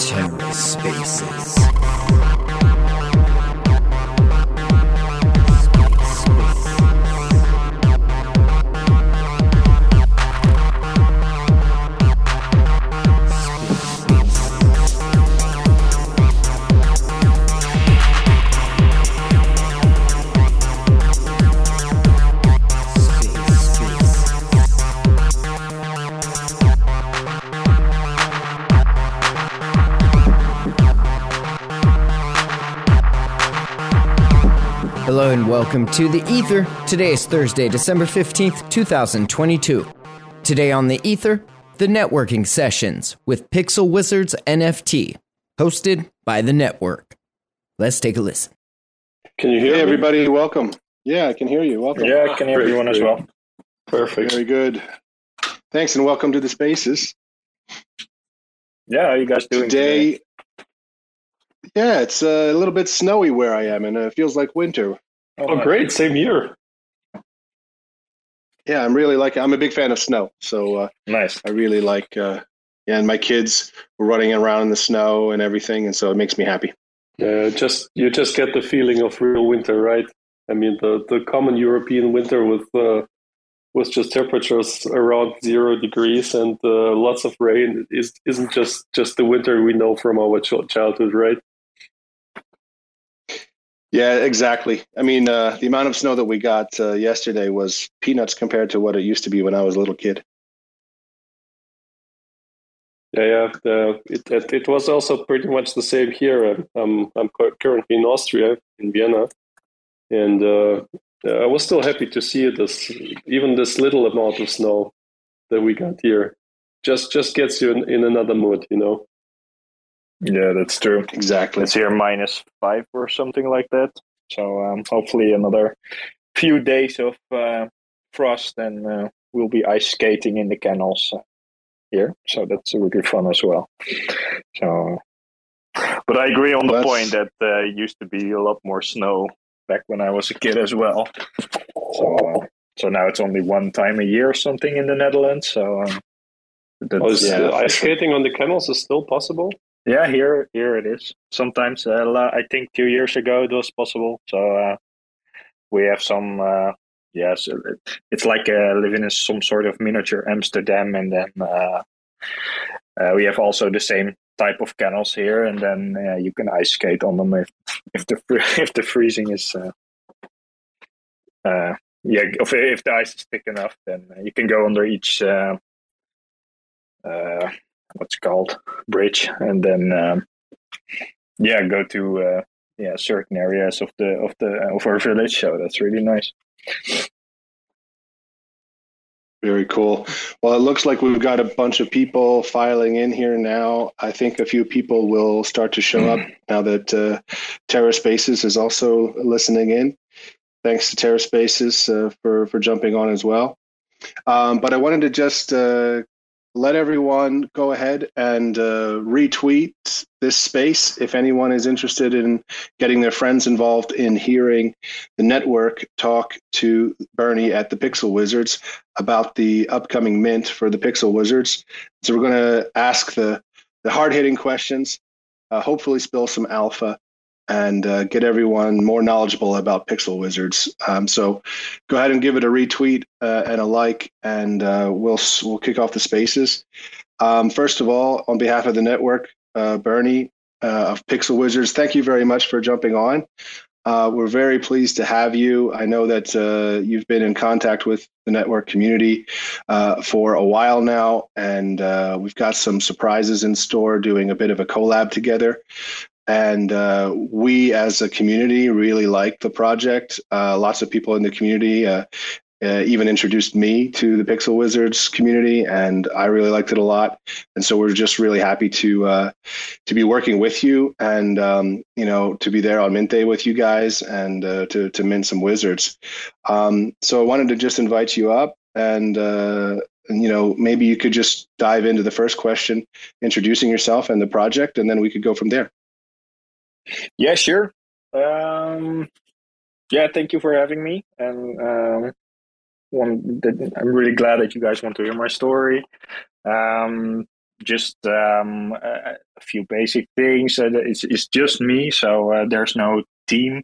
TerraSpaces. Hello and welcome to the Ether. Today is Thursday, December 15th, 2022. Today on the Ether, the networking sessions with Pixel Wizards NFT, hosted by the network. Let's take a listen. Can you hear Hey, me? everybody, welcome. Yeah, I can hear you. Welcome. Yeah, I can hear everyone as well. Perfect. Very good. Thanks, and welcome to the Spaces. Yeah, how you guys doing Today, yeah, it's uh, a little bit snowy where I am, and it feels like winter. Oh, great. Same here. Yeah, I'm really like. I'm a big fan of snow, so uh, Nice. I really like. Uh, yeah, and my kids were running around in the snow and everything, and so it makes me happy. Uh, just you just get the feeling of real winter, right? I mean, the, the common European winter with uh, with just temperatures around zero degrees and uh, lots of rain is isn't just just the winter we know from our childhood, right? Yeah, exactly. I mean, uh, the amount of snow that we got uh, yesterday was peanuts compared to what it used to be when I was a little kid. Yeah, yeah. The, it, it it was also pretty much the same here. I'm I'm currently in Austria, in Vienna, and uh, I was still happy to see this even this little amount of snow that we got here. Just just gets you in, in another mood, you know. Yeah, that's true. Exactly. It's here minus five or something like that. So um, hopefully another few days of uh, frost, and uh, we'll be ice skating in the canals uh, here. So that's really fun as well. So, but I agree on the That's- point that uh, it used to be a lot more snow back when I was a kid as well. So, so now it's only one time a year or something in the Netherlands. So. Um, that's, Oh, is, yeah, uh, ice skating on the canals is still possible. Yeah, here here it is. Sometimes uh, I think two years ago it was possible. So uh, we have some. Uh, yes, it, it's like uh, living in some sort of miniature Amsterdam, and then uh, uh, we have also the same type of canals here, and then you can ice skate on them if if the if the freezing is. Yeah, if, if the ice is thick enough, then you can go under each. What's called bridge and then um, yeah go to uh, yeah certain areas of the of the of our village so that's really nice Very cool. Well, it looks like we've got a bunch of people filing in here now. I think a few people will start to show up now that uh, Terra Spaces is also listening in. Thanks to Terra Spaces uh, for for jumping on as well. Um, but I wanted to just uh, let everyone go ahead and uh, retweet this space if anyone is interested in getting their friends involved in hearing the network talk to Bernie at the Pixel Wizards about the upcoming mint for the Pixel Wizards. So we're going to ask the the hard hitting questions, uh, hopefully spill some alpha, and uh, get everyone more knowledgeable about Pixel Wizards. Um, so go ahead and give it a retweet uh, and a like, and uh, we'll we'll kick off the spaces. Um, first of all, on behalf of the network, uh, Bernie uh, of Pixel Wizards, thank you very much for jumping on. Uh, we're very pleased to have you. I know that you've been in contact with the network community for a while now, and we've got some surprises in store doing a bit of a collab together. And uh, we as a community really like the project. Uh, lots of people in the community uh, uh, even introduced me to the Pixel Wizards community, and I really liked it a lot. And so we're just really happy to uh, to be working with you, and um, you know to be there on Mint Day with you guys, and uh, to to mint some wizards. Um, so I wanted to just invite you up, and and, you know maybe you could just dive into the first question, introducing yourself and the project, and then we could go from there. Yeah sure um yeah thank you for having me and um want that I'm really glad that you guys want to hear my story. Um, just um, a, a, few basic things. Uh, it's, it's just me, so uh, there's no team.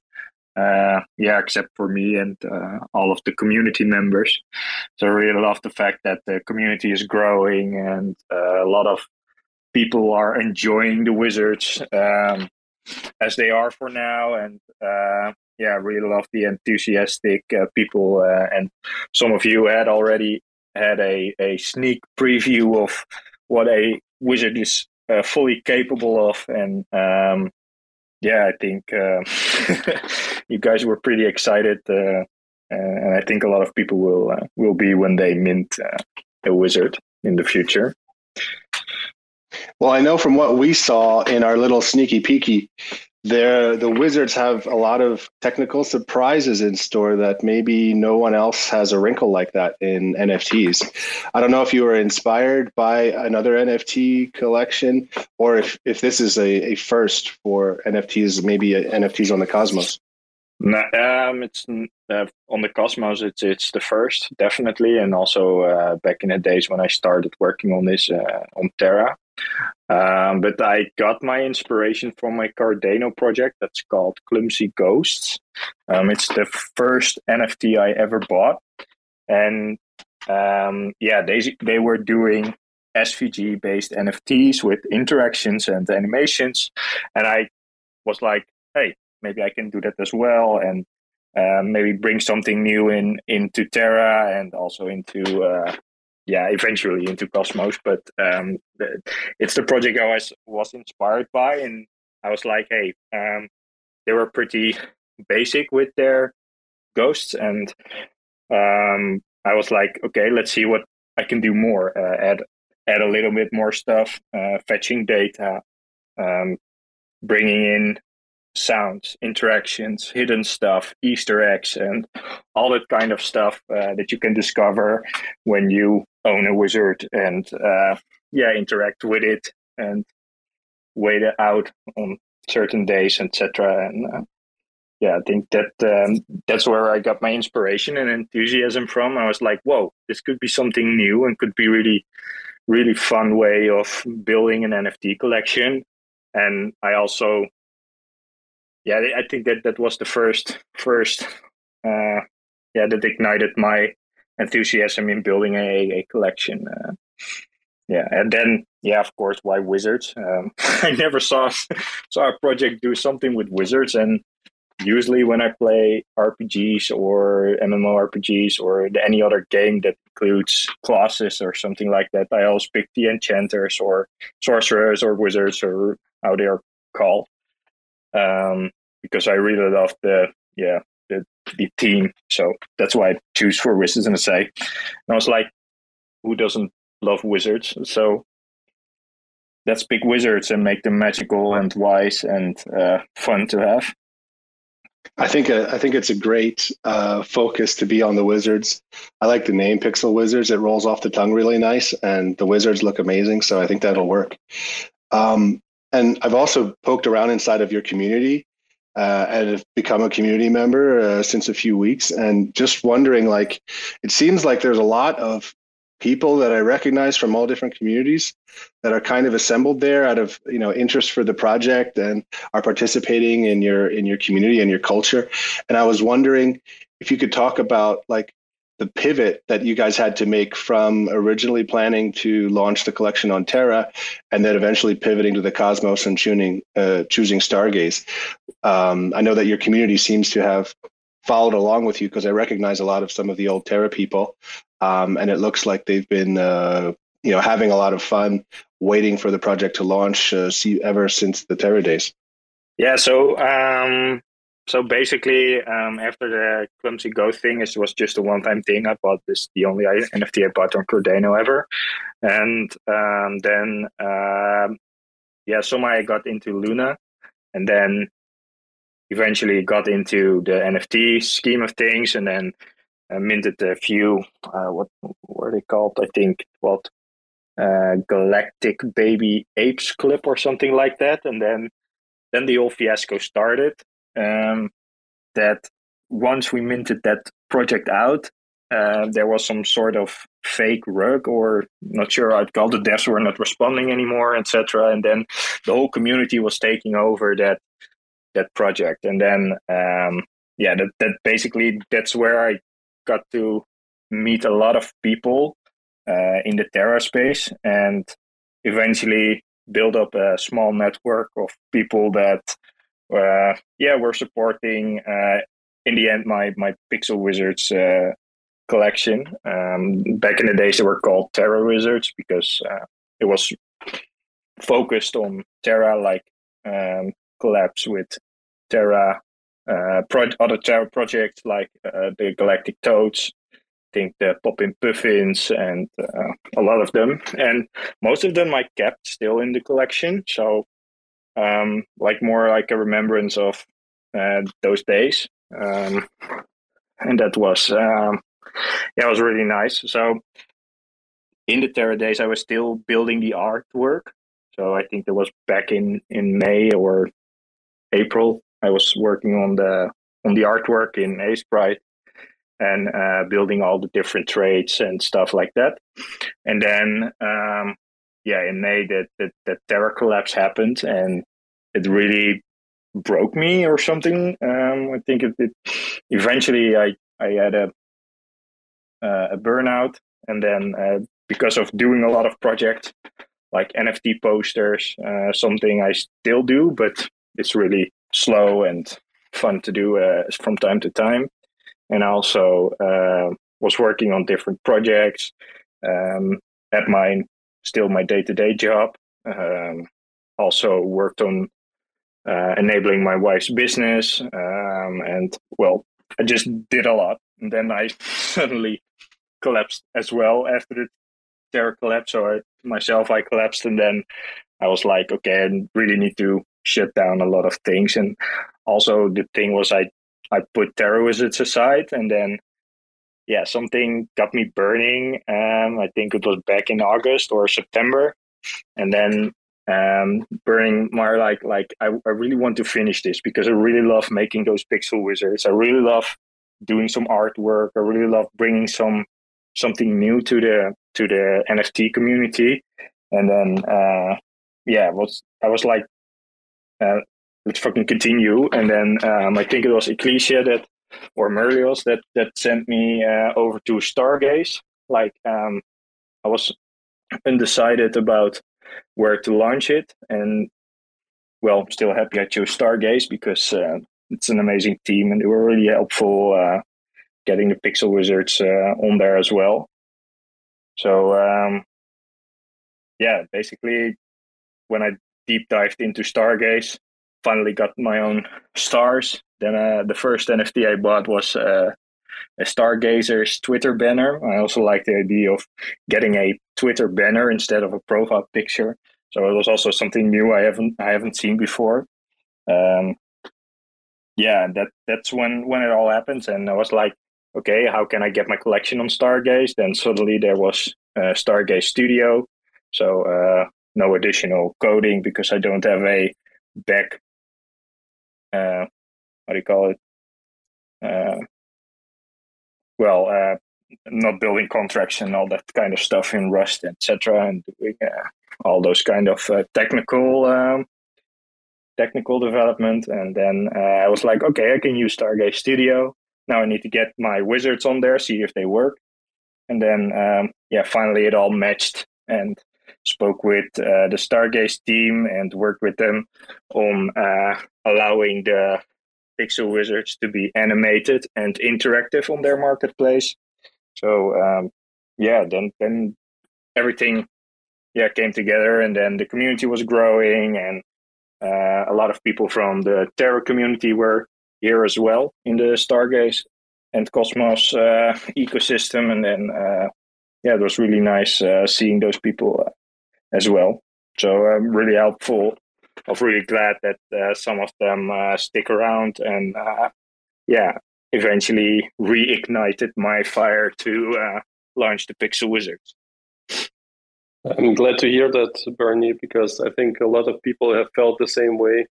Uh, yeah, except for me and uh, all of the community members. So I really love the fact that the community is growing and uh, a lot of people are enjoying the Wizards um, as they are for now. And uh, yeah, really love the enthusiastic people. and some of you had already had a, a sneak preview of what a wizard is uh, fully capable of. And um, yeah, I think uh, you guys were pretty excited, uh, and I think a lot of people will uh, will be when they mint uh, a wizard in the future. Well, I know from what we saw in our little sneaky peeky there the wizards have a lot of technical surprises in store that maybe no one else has a wrinkle like that in nfts i don't know if you were inspired by another nft collection or if, if this is a, a first for nfts maybe nfts on the cosmos no, um, it's uh, on the Cosmos. It's it's the first, definitely, and also uh, back in the days when I started working on this uh, on Terra. Um, but I got my inspiration from my Cardano project that's called Clumsy Ghosts. Um, it's the first NFT I ever bought, and um, yeah, they they were doing SVG based NFTs with interactions and animations, and I was like, hey, maybe I can do that as well, and uh, maybe bring something new in into Terra and also into uh, yeah, eventually into Cosmos. But um, it's the project I was was inspired by, and I was like, hey, um, they were pretty basic with their ghosts, and um, I was like, okay, let's see what I can do more. Uh, add add a little bit more stuff, uh, fetching data, um, bringing in sounds, interactions, hidden stuff, Easter eggs, and all that kind of stuff uh, that you can discover when you own a wizard and uh, yeah, interact with it and wait it out on certain days, etc. And uh, yeah, I think that um, that's where I got my inspiration and enthusiasm from. I was like, whoa, this could be something new and could be really, really fun way of building an NFT collection. And I also yeah, I think that that was the first first uh, yeah that ignited my enthusiasm in building a, a collection. Uh, yeah, and then yeah, of course, why wizards? Um, I never saw saw a project do something with wizards, and usually when I play RPGs or MMORPGs or any other game that includes classes or something like that, I always pick the enchanters or sorcerers or wizards or how they are called um, because I really love the yeah the, team. So that's why I choose for Wizards and say, and I was like, who doesn't love wizards? So let's pick wizards and make them magical and wise and uh, fun to have. I think uh, I think it's a great uh, focus to be on the Wizards. I like the name Pixel Wizards; it rolls off the tongue really nice, and the Wizards look amazing. So I think that'll work. Um, and I've also poked around inside of your community uh, and have become a community member uh, since a few weeks. And just wondering, like, it seems like there's a lot of people that I recognize from all different communities that are kind of assembled there out of you know interest for the project and are participating in your in your community and your culture. And I was wondering if you could talk about like the pivot that you guys had to make from originally planning to launch the collection on Terra, and then eventually pivoting to the Cosmos and choosing uh, choosing Stargaze. Um, I know that your community seems to have followed along with you because I recognize a lot of some of the old Terra people, um, and it looks like they've been uh, you know having a lot of fun waiting for the project to launch uh, see, ever since the Terra days. Yeah, so um, so basically, um, after the clumsy ghost thing, it was just a one-time thing. I bought this the only NFT I bought on Cardano ever, and um, then um, yeah, somehow I got into Luna, and then eventually got into the NFT scheme of things, and then uh, minted a few. Uh, what were they called? I think what uh, Galactic Baby Apes Clip or something like that, and then then the whole fiasco started um, that once we minted that project out, uh, there was some sort of fake rug or not sure I'd call the devs were not responding anymore, etc. And then the whole community was taking over that that project. And then um, yeah, that, that basically that's where I got to meet a lot of people uh, in the Terra space and eventually build up a small network of people that uh, yeah were supporting uh, in the end my my pixel wizards uh, collection um, back in the days they were called terra wizards because uh, it was focused on terra like um, collabs with terra uh, pro- other terra projects like uh, the galactic toads think the Poppin Puffins and a lot of them. And most of them I kept still in the collection. So, um, like more like a remembrance of uh, those days. Um, and that was, um, yeah, it was really nice. So, in the Terra days, I was still building the artwork. So I think that was back in, in May or April. I was working on the on the artwork in Aseprite and uh, building all the different trades and stuff like that. And then, um, yeah, in May, that the, the Terra collapse happened, and it really broke me or something. Um, I think it, it, eventually I I had a uh, a burnout, and then uh, because of doing a lot of projects like NFT posters, uh, something I still do, but it's really slow and fun to do uh, from time to time and I also uh, was working on different projects um, at my still my day to day job. Um, also worked on uh, enabling my wife's business, um, and well, I just did a lot. And then I suddenly collapsed as well after the Terra collapse. So I, myself, I collapsed, and then I was like, okay, I really need to shut down a lot of things. And also the thing was, I I put Terra Wizards aside, and then yeah, something got me burning. Um, I think it was back in August or September, and then um, burning more like like I, I really want to finish this because I really love making those pixel wizards. I really love doing some artwork. I really love bringing some something new to the to the NFT community. And then uh, yeah, was I was like uh, let's fucking continue. And then um, I think it was Ecclesia that, or Merlios that that sent me uh, over to Stargaze. Like um, I was undecided about where to launch it, and well, I'm still happy I chose Stargaze because uh, it's an amazing team and they were really helpful uh, getting the Pixel Wizards uh, on there as well. So um, yeah, basically when I deep dived into Stargaze, finally got my own stars. Then uh, the first NFT I bought was uh, a Stargazer's Twitter banner. I also like the idea of getting a Twitter banner instead of a profile picture. So it was also something new I haven't I haven't seen before. Um, yeah, that that's when when it all happens, and I was like, okay, how can I get my collection on Stargaze? Then suddenly there was uh, Stargaze Studio, so uh, no additional coding because I don't have a back uh, what do you call it? Uh, well, uh, not building contracts and all that kind of stuff in Rust, etc., and doing uh, all those kind of uh, technical um, technical development. And then uh, I was like, okay, I can use Stargaze Studio. Now I need to get my wizards on there, see if they work. And then, um, yeah, finally it all matched and spoke with uh, the Stargaze team and worked with them on uh, allowing the Pixel Wizards to be animated and interactive on their marketplace. So um, yeah, then then everything yeah came together, and then the community was growing, and uh, a lot of people from the Terra community were here as well in the Stargaze and Cosmos uh, ecosystem, and then uh, yeah, it was really nice uh, seeing those people uh, as well. So um, really helpful. I'm really glad that uh, some of them uh, stick around and uh, yeah, eventually reignited my fire to uh, launch the Pixel Wizards. I'm glad to hear that, Bernie, because I think a lot of people have felt the same way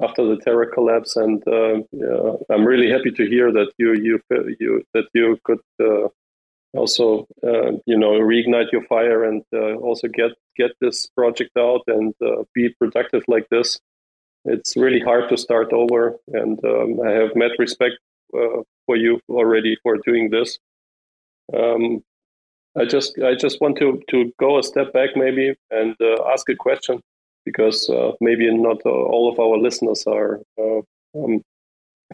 after the Terra collapse, and uh, yeah, I'm really happy to hear that you you you that you could uh, also uh, you know reignite your fire and uh, also get get this project out and uh, be productive like this. It's really hard to start over, and um, I have met respect uh, for you already for doing this. Um, I just I just want to to go a step back maybe and uh, ask a question because uh, maybe not all of our listeners are um,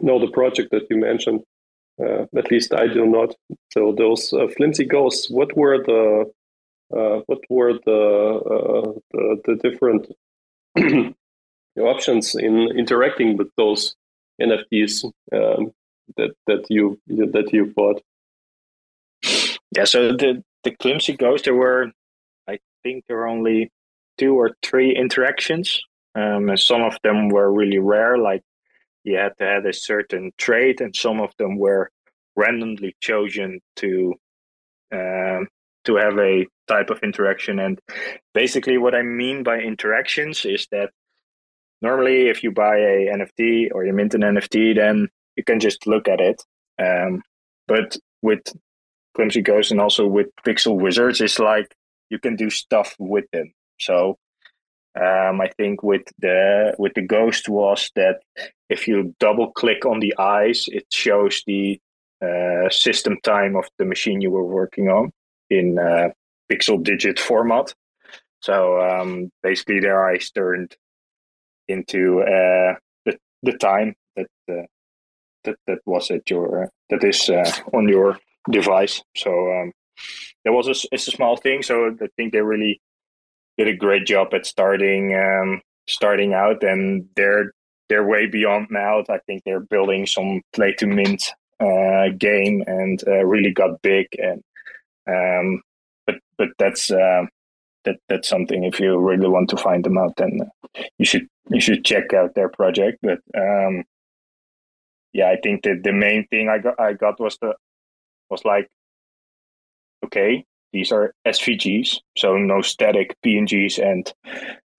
know the project that you mentioned. Uh, at least I do not. So those uh, Clumsy Ghosts, what were the uh, what were the uh, the, the, different options in interacting with those NFTs um, that that you that you bought? Yeah, so the the Clumsy Ghosts, there were, I think, there were only two or three interactions. Um, and some of them were really rare, like you had to have a certain trait, and some of them were randomly chosen to um, to have a type of interaction. And basically, what I mean by interactions is that normally, if you buy a NFT or you mint an NFT, then you can just look at it. Um, but with Clumsy Ghost and also with Pixel Wizards, it's like you can do stuff with them. So um, I think with the with the ghost was that if you double click on the eyes, it shows the uh, system time of the machine you were working on in uh, pixel digit format. So um, basically, their eyes turned into uh, the the time that uh, that that was at your that is uh, on your device. So um, there was a, it's a small thing. So I think they really did a great job at starting um, starting out, and they're they're way beyond now. I think they're building some play to mint uh, game and uh, really got big. And um, but but that's uh, that that's something. If you really want to find them out, then you should you should check out their project. But um, yeah, I think that the main thing I got I got was the was like okay these are SVGs, so no static PNGs and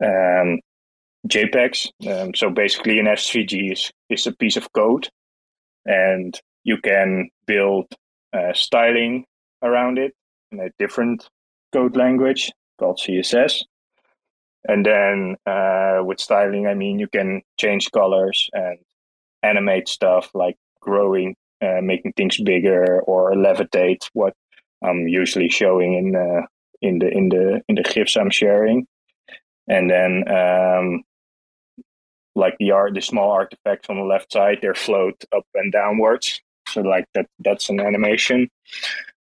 um, JPEGs. Um, so basically, an SVG is, is a piece of code, and you can build uh, styling around it in a different code language called CSS. And then uh, with styling, I mean, you can change colors and animate stuff like growing, uh, making things bigger, or levitate what I'm usually showing in uh, in the in the in the gifs I'm sharing, and then um, like the art, the small artifacts on the left side, they float up and downwards. So like that, that's an animation.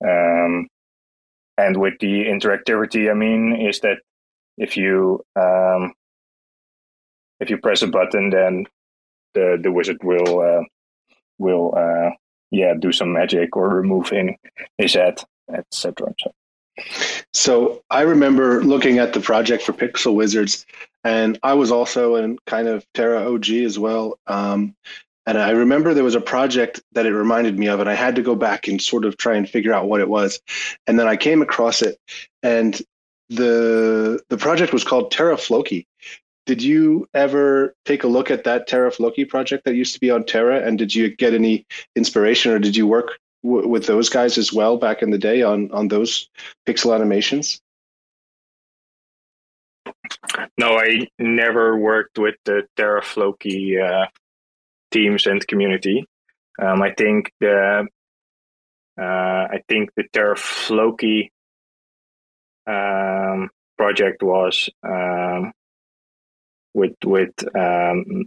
Um, and with the interactivity, I mean, is that if you um, if you press a button, then the the wizard will uh, will uh, yeah do some magic or remove in his head etc. So. I remember looking at the project for Pixel Wizards, and I was also in kind of Terra OG as well. Um, and I remember there was a project that it reminded me of, and I had to go back and sort of try and figure out what it was. And then I came across it, and the the project was called Terra Floki. Did you ever take a look at that Terra Floki project that used to be on Terra? And did you get any inspiration, or did you work w- with those guys as well back in the day on on those pixel animations? No, I never worked with the Terra Floki uh, teams and community. Um, I think the uh, I think the Terra Floki um, project was um, with with um,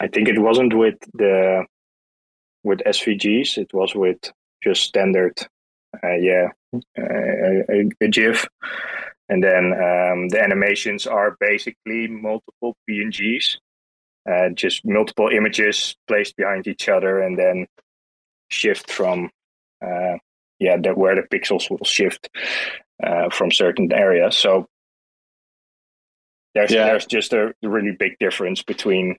I think it wasn't with the with SVGs. It was with just standard, uh, yeah, uh, a, a, GIF. And then um, the animations are basically multiple PNGs, uh, just multiple images placed behind each other, and then shift from, uh, yeah, that where the pixels will shift uh, from certain areas. So there's yeah. there's just a really big difference between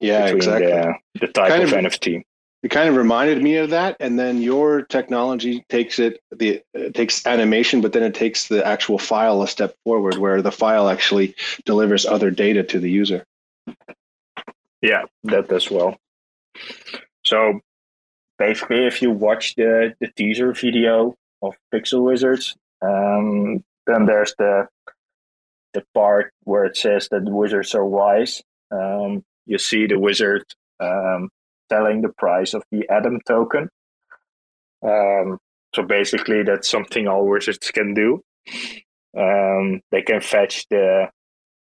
yeah between exactly the, the type kind of, of NFT it kind of reminded me of that and then your technology takes it the it takes animation but then it takes the actual file a step forward where the file actually delivers other data to the user yeah that as well so basically if you watch the the teaser video of Pixel Wizards. Um, then there's the the part where it says that wizards are wise. Um, you see the wizard um, telling the price of the Atom token. Um, so basically, that's something all wizards can do. Um, they can fetch the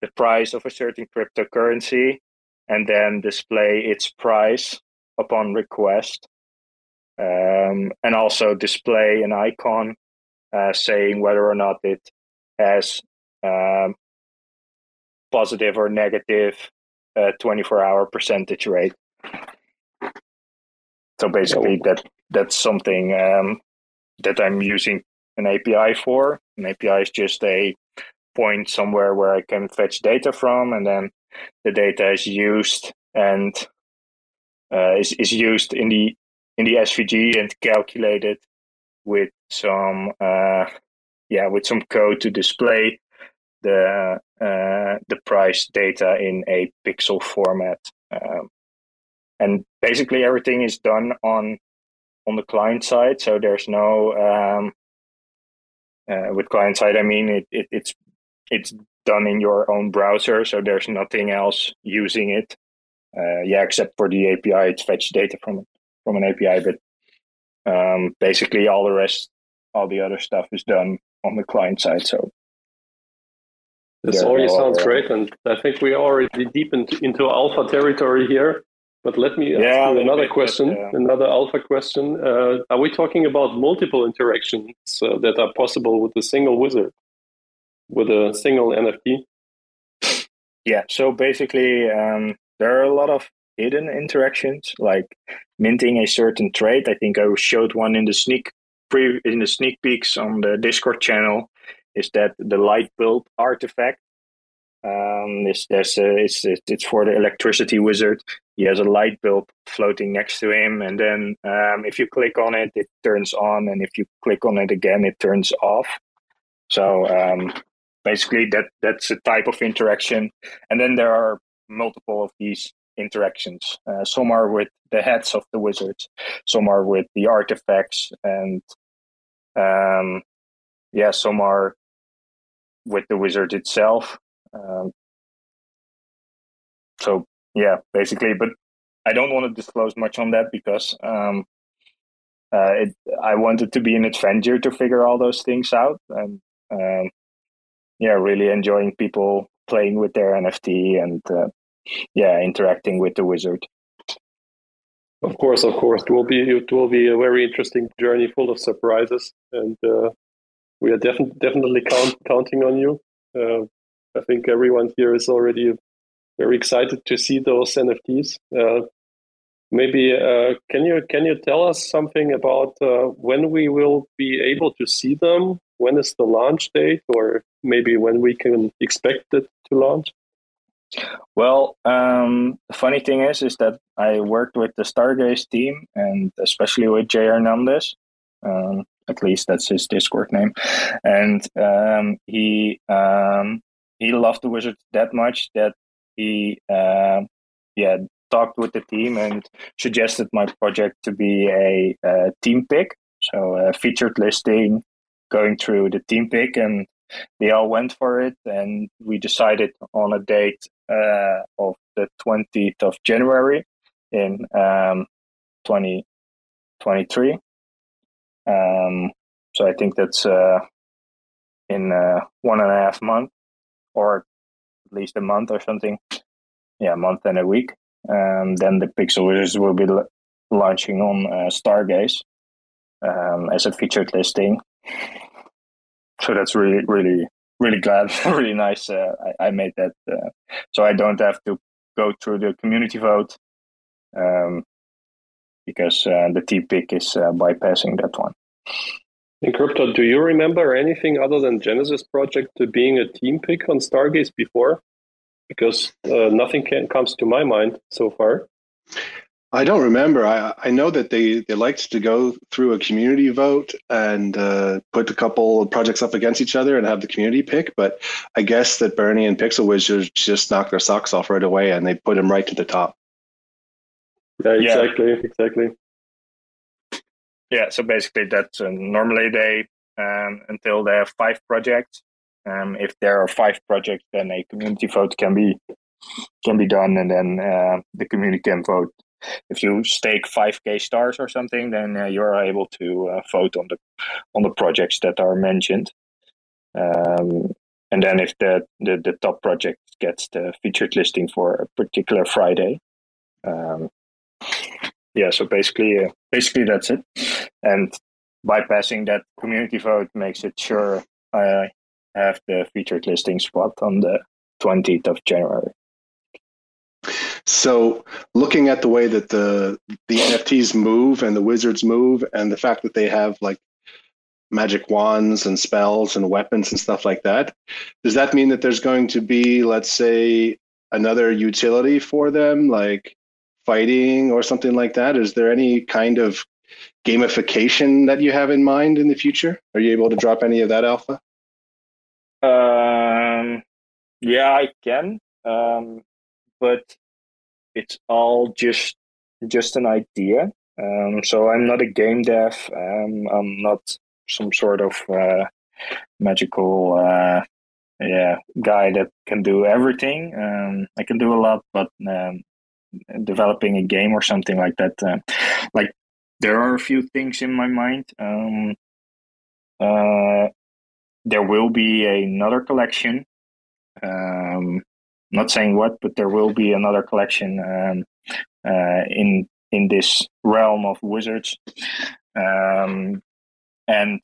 the price of a certain cryptocurrency and then display its price upon request, um, and also display an icon uh, saying whether or not it has um, positive or negative uh, 24 hour percentage rate. So basically, that that's something um, that I'm using an API for. An API is just a point somewhere where I can fetch data from, and then the data is used and uh, is is used in the in the SVG and calculated with some uh, yeah with some code to display the uh, the price data in a pixel format. Um, and basically everything is done on on the client side. So there's no um, uh, with client side. I mean it, it, it's it's done in your own browser, so there's nothing else using it. Uh, yeah, except for the API, it's fetch data from from an API, but um, basically all the rest, all the other stuff is done on the client side. So this already sounds great, and I think we are already deep into, into alpha territory here. But let me ask you another question, bit, another alpha question. Uh, are we talking about multiple interactions uh, that are possible with a single wizard, with a single NFT? Yeah. So basically, um, there are a lot of hidden interactions, like minting a certain trait. I think I showed one in the sneak pre in the sneak peeks on the Discord channel. Is that the light bulb artifact? Um, it's, there's a, it's it's for the electricity wizard. He has a light bulb floating next to him, and then um, if you click on it, it turns on, and if you click on it again, it turns off. So um, basically, that that's a type of interaction. And then there are multiple of these interactions. Uh, some are with the heads of the wizards, some are with the artifacts, and um, yeah, some are with the wizard itself. Um, so yeah, basically, but I don't want to disclose much on that because um, uh, it, I wanted to be an adventure to figure all those things out, and um, yeah, really enjoying people playing with their NFT and uh, yeah, interacting with the wizard. Of course, of course, it will be it will be a very interesting journey full of surprises, and uh, we are defi- definitely count- counting on you. Uh, I think everyone here is already very excited to see those NFTs. Uh, maybe uh, can you can you tell us something about uh, when we will be able to see them? When is the launch date, or maybe when we can expect it to launch? Well, um, the funny thing is, is that I worked with the Stargaze team, and especially with Jay Hernandez. Um, at least that's his Discord name, and um, he um, he loved the Wizards that much that he uh, yeah talked with the team and suggested my project to be a, a team pick, so a featured listing, going through the team pick, and they all went for it, and we decided on a date uh, of the 20th of January in um, 2023. Um, so I think that's uh, in uh, one and a half month, or at least a month or something. Yeah, a month and a week. Um, then the Pixel Wizards will be l- launching on uh, Stargaze um, as a featured listing. So that's really, really, really glad, really nice. Uh, I, I, made that, uh, so I don't have to go through the community vote um, because uh, the T pick is uh, bypassing that one. Encrypted, do you remember anything other than Genesis project to being a team pick on Stargaze before? Because uh, nothing can, comes to my mind so far. I don't remember. I, I know that they, they liked to go through a community vote and uh, put a couple of projects up against each other and have the community pick. But I guess that Bernie and Pixel Wizards just knocked their socks off right away and they put him right to the top. Yeah, exactly, yeah. exactly. Yeah, so basically that's uh, normally they um, until they have five projects. Um, if there are five projects, then a community vote can be can be done, and then uh, the community can vote. If you stake five k stars or something, then uh, you are able to uh, vote on the on the projects that are mentioned. Um, and then if the, the, the top project gets the featured listing for a particular Friday, um, yeah. So basically, uh, basically that's it. And bypassing that community vote makes it sure I have the featured listing spot on the 20th of January. So, looking at the way that the the NFTs move and the wizards move, and the fact that they have like magic wands and spells and weapons and stuff like that, does that mean that there's going to be, let's say, another utility for them, like fighting or something like that? Is there any kind of gamification that you have in mind in the future? Are you able to drop any of that alpha? Um, yeah, I can, um, but it's all just just an idea. Um, so I'm not a game dev. Um, I'm not some sort of uh, magical uh, yeah guy that can do everything. Um, I can do a lot, but um, developing a game or something like that, uh, like there are a few things in my mind. Um, uh, there will be another collection. Um, not saying what, but there will be another collection um, uh, in in this realm of wizards, um, and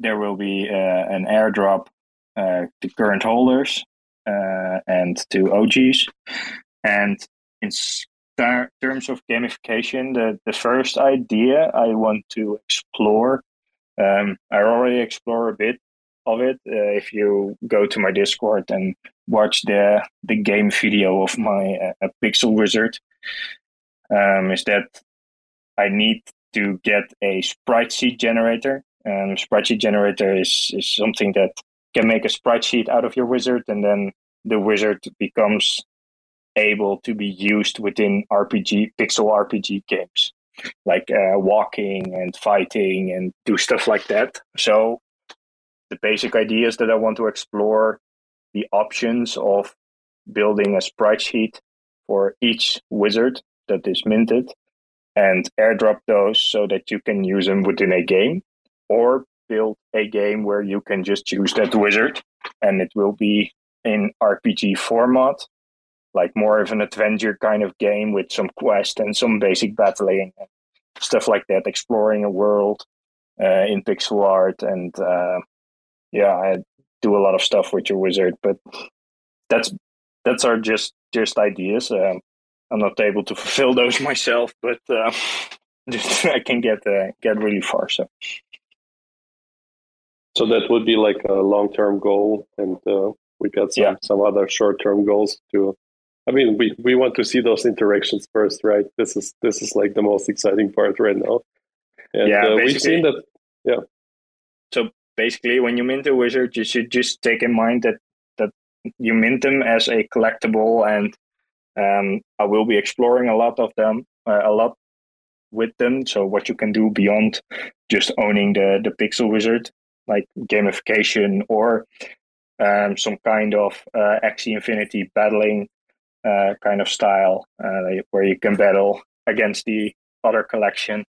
there will be uh, an airdrop uh, to current holders uh, and to OGs, and in terms of gamification, the, the first idea I want to explore, um, I already explore a bit of it. Uh, if you go to my Discord and watch the the game video of my uh, Pixel Wizard, um, is that I need to get a sprite sheet generator. Um, sprite sheet generator is, is something that can make a sprite sheet out of your wizard, and then the wizard becomes able to be used within RPG pixel RPG games, like uh, walking and fighting and do stuff like that. So the basic idea is that I want to explore the options of building a sprite sheet for each wizard that is minted and airdrop those so that you can use them within a game or build a game where you can just use that wizard and it will be in RPG format like more of an adventure kind of game with some quest and some basic battling and stuff like that, exploring a world uh, in pixel art. And uh, yeah, I do a lot of stuff with your wizard, but that's that's our just just ideas. Um, I'm not able to fulfill those myself, but uh, just I can get uh, get really far. So. So that would be like a long-term goal, and uh, we got some, yeah. some other short-term goals to I mean, we, we want to see those interactions first, right? This is this is like the most exciting part right now. And yeah, uh, we've seen that. Yeah. So basically, when you mint a wizard, you should just take in mind that that you mint them as a collectible, and um, I will be exploring a lot of them, uh, a lot with them. So what you can do beyond just owning the the pixel wizard, like gamification or um, some kind of uh, Axie Infinity battling uh, kind of style uh, where you can battle against the other collection,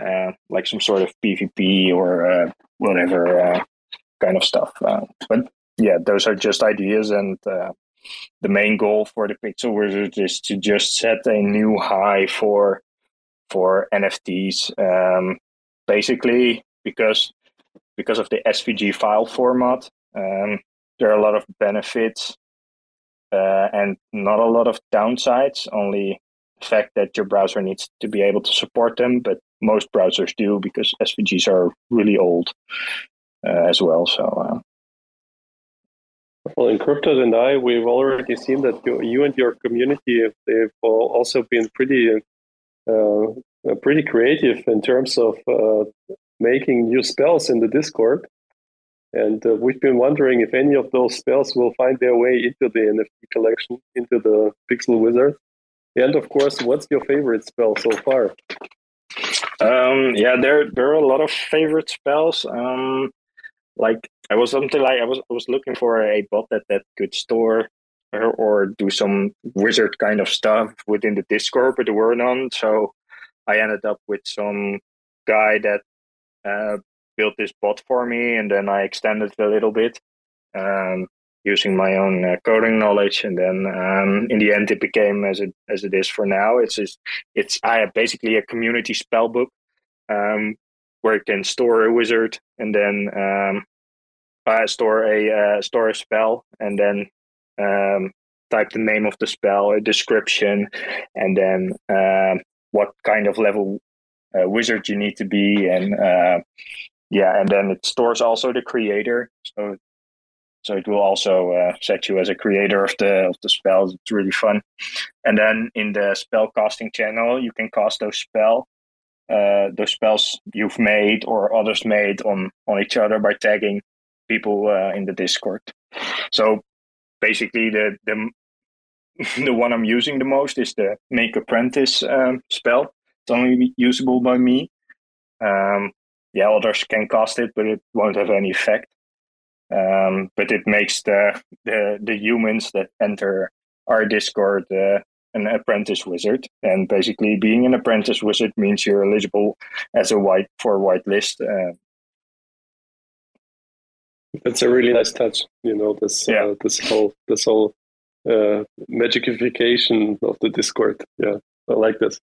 uh, like some sort of PvP or uh, whatever uh, kind of stuff. Uh, but yeah, those are just ideas, and the main goal for the Pixel Wizards is to just set a new high for for NFTs. Um, basically, because because of the SVG file format, um, there are a lot of benefits uh, and not a lot of downsides. Only the fact that your browser needs to be able to support them, but most browsers do because SVGs are really old uh, as well. So. Uh, well, Encrypted and I, we've already seen that you, you and your community, they've also been pretty, uh, pretty creative in terms of uh, making new spells in the Discord. And uh, we've been wondering if any of those spells will find their way into the NFT collection, into the Pixel Wizard. And of course, what's your favorite spell so far? Um, yeah, there there are a lot of favorite spells. Um, like I was something like I was I was looking for a bot that that could store or, or do some wizard kind of stuff within the Discord, but there were none. So I ended up with some guy that uh, built this bot for me, and then I extended it a little bit. Um, using my own uh, coding knowledge, and then um, in the end, it became as it as it is for now. It's just, it's I have basically a community spell book um, where you can store a wizard, and then um, I store a uh, store a spell, and then um, type the name of the spell, a description, and then uh, what kind of level uh, wizard you need to be, and uh, yeah, and then it stores also the creator. So so it will also uh, set you as a creator of the of the spells. It's really fun. And then in the spell casting channel, you can cast those spell uh, those spells you've made or others made on on each other by tagging people uh, in the Discord. So basically, the the the one I'm using the most is the Make Apprentice um, spell. It's only usable by me. Um, yeah, others can cast it, but it won't have any effect. Um, but it makes the, the the humans that enter our Discord uh, an apprentice wizard, and basically being an apprentice wizard means you're eligible as a white for a whitelist. Uh, That's a really nice touch. You know this uh, yeah. uh, this whole this whole uh, magicification of the Discord. Yeah, I like this.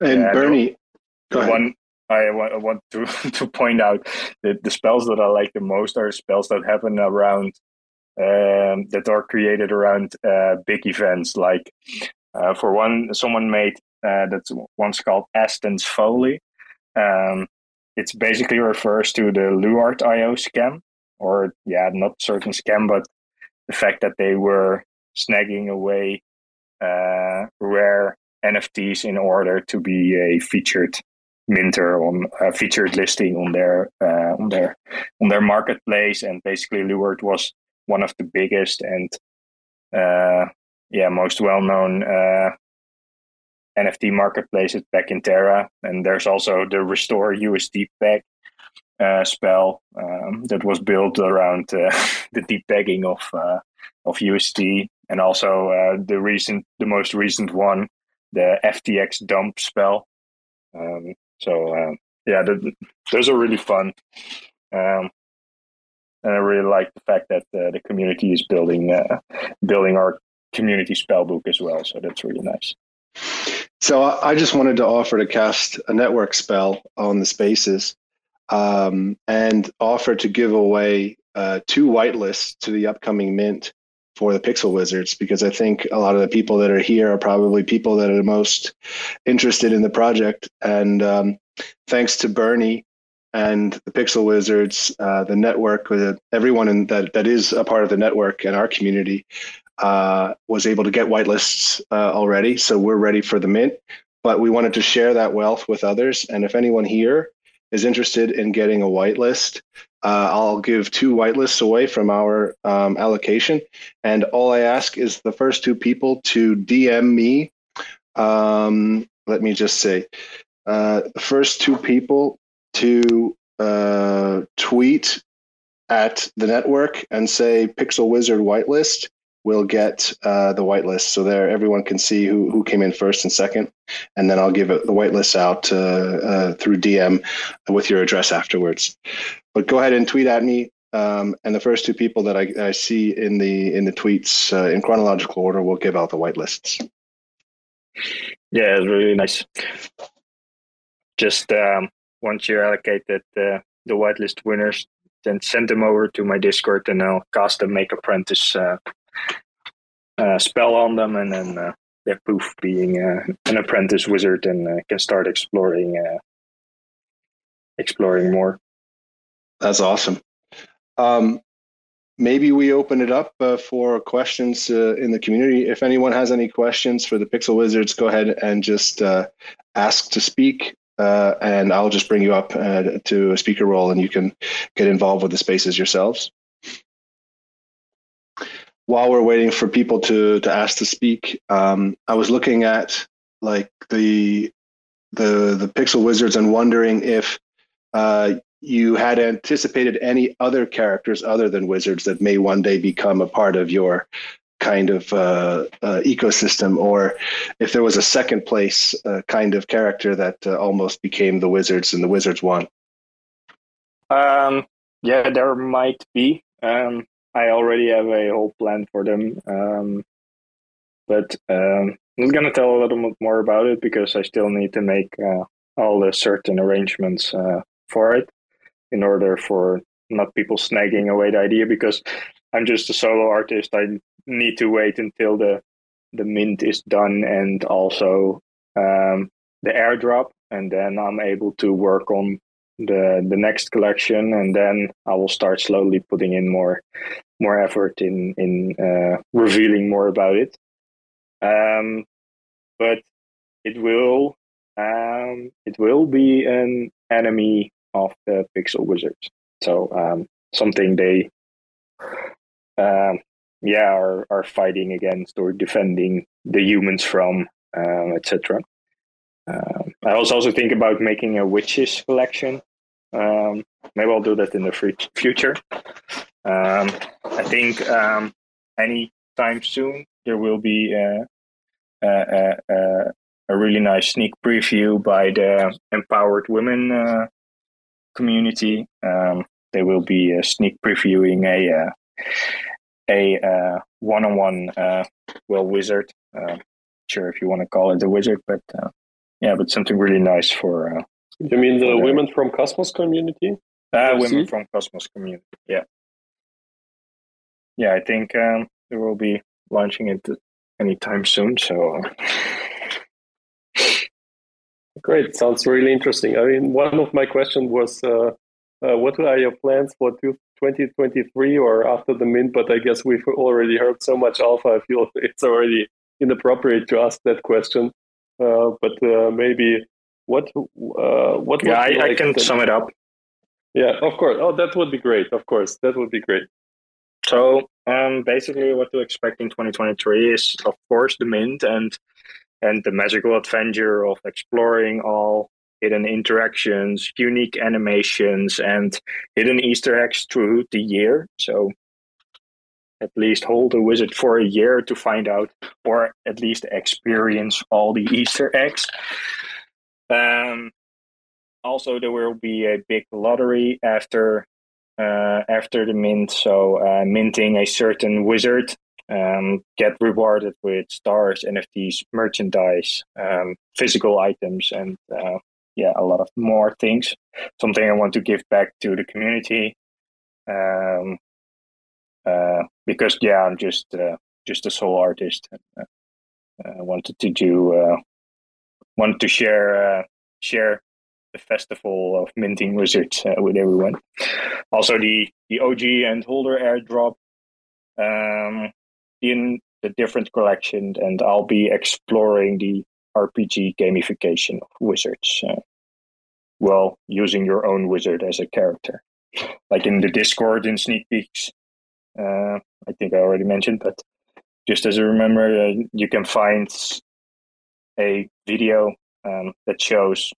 And yeah, Bernie, one I want, I want to, to point out that the spells that I like the most are spells that happen around um, that are created around uh, big events. Like uh, for one, someone made uh, that's once called Aston's Folly. Um, it's basically refers to the Luart IO scam, or yeah, not certain scam, but the fact that they were snagging away uh, rare NFTs in order to be a featured minter on a featured listing on their uh, on their on their marketplace. And basically Luart was one of the biggest and uh, yeah most well known uh, NFT marketplaces back in Terra. And there's also the restore USD peg uh, spell um, that was built around uh, the depegging of uh, of USD and also uh, the recent the most recent one the FTX dump spell. Um, so um, yeah, those are really fun. Um, and I really like the fact that uh, the community is building uh, building our community spell book as well. So that's really nice. So I just wanted to offer to cast a network spell on the spaces um, and offer to give away uh, two whitelists to the upcoming mint for the Pixel Wizards because I think a lot of the people that are here are probably people that are most interested in the project. And um, thanks to Bernie and the Pixel Wizards, uh, the network, everyone in that that is a part of the network and our community uh, was able to get whitelists uh, already. So we're ready for the mint. But we wanted to share that wealth with others. And if anyone here is interested in getting a whitelist, uh, I'll give two whitelists away from our um, allocation. And all I ask is the first two people to DM me. Um, let me just say, uh, first two people to uh, tweet at the network and say Pixel Wizard whitelist will get uh, the whitelist. So there, everyone can see who, who came in first and second, and then I'll give it, the whitelist out uh, uh, through DM with your address afterwards. But go ahead and tweet at me. Um, and the first two people that I, I, see in the in the tweets uh, in chronological order will give out the whitelists. Yeah, it's really nice. Just um, once you allocate that uh, the whitelist winners, then send them over to my Discord, and I'll cast a make apprentice uh, spell on them, and then uh, they're poof being uh, an apprentice wizard and uh, can start exploring uh, exploring more. That's awesome. Um, maybe we open it up for questions in the community. If anyone has any questions for the Pixel Wizards, go ahead and just ask to speak, uh, and I'll just bring you up uh, to a speaker role, and you can get involved with the spaces yourselves. While we're waiting for people to to ask to speak, um, I was looking at like the the the Pixel Wizards and wondering if uh, you had anticipated any other characters other than wizards that may one day become a part of your kind of uh, uh, ecosystem, or if there was a second place uh, kind of character that uh, almost became the wizards and the wizards won. Um, yeah, there might be. Um, I already have a whole plan for them, um, but um, I'm gonna tell a little bit more about it because I still need to make uh, all the certain arrangements uh, for it in order for not people snagging away the idea because I'm just a solo artist. I need to wait until the the mint is done and also um, the airdrop, and then I'm able to work on the the next collection, and then I will start slowly putting in more more effort in in uh, revealing more about it. Um, but it will um, it will be an enemy of the Pixel Wizards. So um, something they um, yeah are are fighting against or defending the humans from, um, etc. Um, I also also think about making a witches collection. Maybe I'll do that in the future. Um, I think um, anytime soon there will be a, a, a, a, really nice sneak preview by the Empowered Women uh, community. Um, they will be uh, sneak previewing a uh, a uh, one-on-one uh, well wizard. Uh, sure, if you want to call it a wizard, but uh, yeah, but something really nice for. Uh, you mean the women from Cosmos community? Uh, women from Cosmos community. Yeah, yeah. I think um, they will be launching it anytime soon. So. Great, sounds really interesting. I mean, one of my questions was, uh, uh, what are your plans for 2023 or after the mint? But I guess we've already heard so much alpha. I feel it's already inappropriate to ask that question. Uh, but uh, maybe what uh, what? Yeah, I, like I, can sum it up. Yeah, of course. Oh, that would be great. Of course, that would be great. So, um, basically, what to expect in 2023 is, of course, the mint and and the magical adventure of exploring all hidden interactions, unique animations, and hidden Easter eggs through the year. So at least hold a wizard for a year to find out, or at least experience all the Easter eggs. Um, also, there will be a big lottery after after the mint. So uh, minting a certain wizard um, get rewarded with stars, NFTs, merchandise, um, physical items, and uh, yeah, a lot of more things. Something I want to give back to the community. Um, uh, because yeah, I'm just uh, just a sole artist. And, uh, I wanted to do uh, wanted to share uh, share the festival of minting wizards uh, with everyone. Also, the the OG and holder airdrop um, in the different collections, and I'll be exploring the RPG gamification of wizards. Uh, well, using your own wizard as a character, like in the Discord in sneak peeks. Uh, I think I already mentioned, but just as a remember, uh, you can find a video um, that shows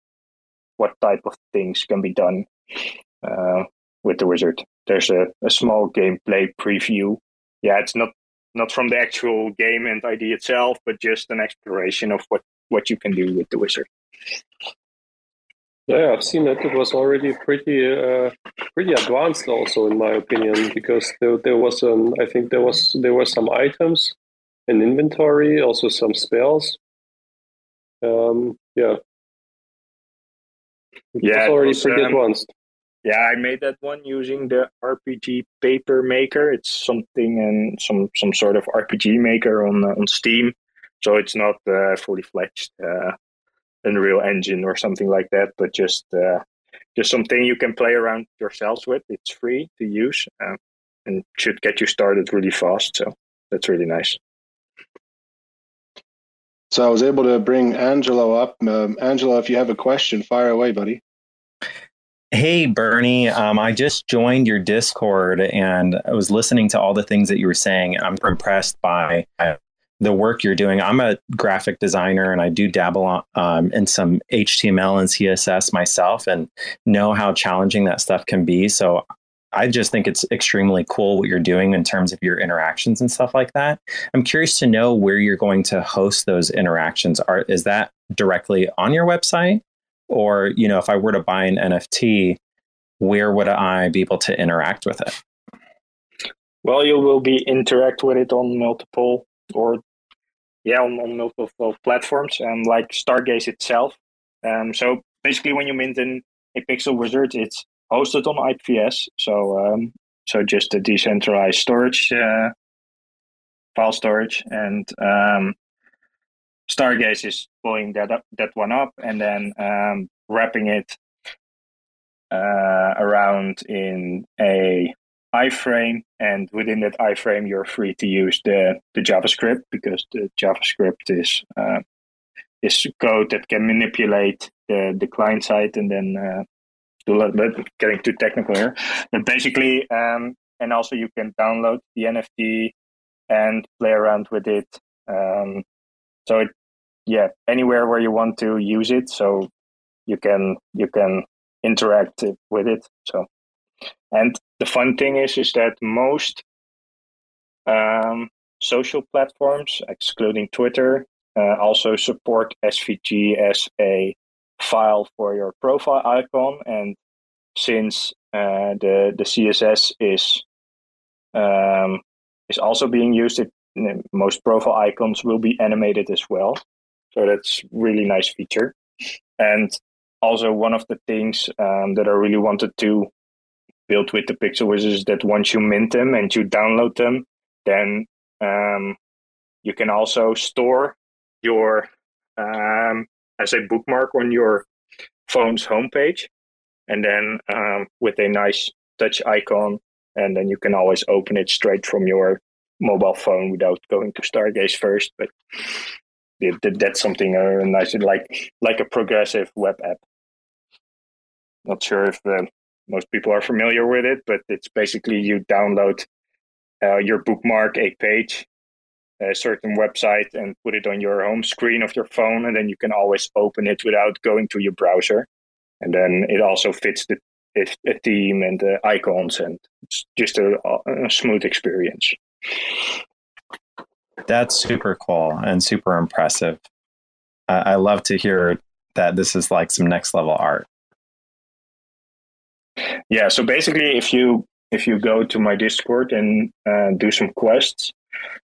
what type of things can be done uh, with the wizard. There's a, a small gameplay preview. Yeah, it's not not from the actual game and ID itself, but just an exploration of what, what you can do with the wizard. Yeah, I've seen that. It was already pretty, uh, pretty advanced, also in my opinion, because there, there was, um, I think there was there were some items, an inventory, also some spells. Um, yeah, yeah, already was, pretty um, advanced. Yeah, I made that one using the RPG Paper Maker. It's something and some some sort of RPG maker on uh, on Steam. So it's not uh, fully fledged uh, Unreal Engine or something like that, but just uh, just something you can play around yourselves with. It's free to use uh, and should get you started really fast. So that's really nice. So I was able to bring Angelo up. Um, Angelo, if you have a question, fire away, buddy. Hey, Bernie. Um, I just joined your Discord and I was listening to all the things that you were saying. I'm impressed by the work you're doing. I'm a graphic designer and I do dabble um, in some HTML and CSS myself and know how challenging that stuff can be. So I just think it's extremely cool what you're doing in terms of your interactions and stuff like that. I'm curious to know where you're going to host those interactions. Are is that directly on your website, or you know, if I were to buy an NFT, where would I be able to interact with it? Well, you will be interact with it on multiple or yeah on, on multiple platforms, and like Stargaze itself. Um, so basically, when you mint in a Pixel Wizard, it's hosted on IPFS. So um, so just a decentralized storage, uh, file storage, and um, Stargaze is pulling that up, that one up, and then um, wrapping it uh, around in a iframe, and within that iframe, you're free to use the the JavaScript because the JavaScript is uh, is code that can manipulate the the client side and then uh, do getting too technical here, but basically, um, and also you can download the NFT and play around with it. Um, so it, yeah, anywhere where you want to use it, so you can you can interact with it. So, and the fun thing is, is that most um, social platforms, excluding Twitter, uh, also support SVG as a file for your profile icon. And since uh, the the CSS is um, is also being used, it, most profile icons will be animated as well. So that's really nice feature. And also one of the things um, that I really wanted to build with the Pixel Wizards is that once you mint them and you download them, then um, you can also store your um, as a bookmark on your phone's homepage, and then um, with a nice touch icon, and then you can always open it straight from your mobile phone without going to Stargaze first. But that's something uh, nice, like like a progressive web app. Not sure if uh, most people are familiar with it, but it's basically you download uh, your bookmark a page, a certain website, and put it on your home screen of your phone, and then you can always open it without going to your browser. And then it also fits the a theme and the icons, and it's just a, a smooth experience. That's super cool and super impressive. I love to hear that this is like some next level art. Yeah, so basically, if you if you go to my Discord and uh, do some quests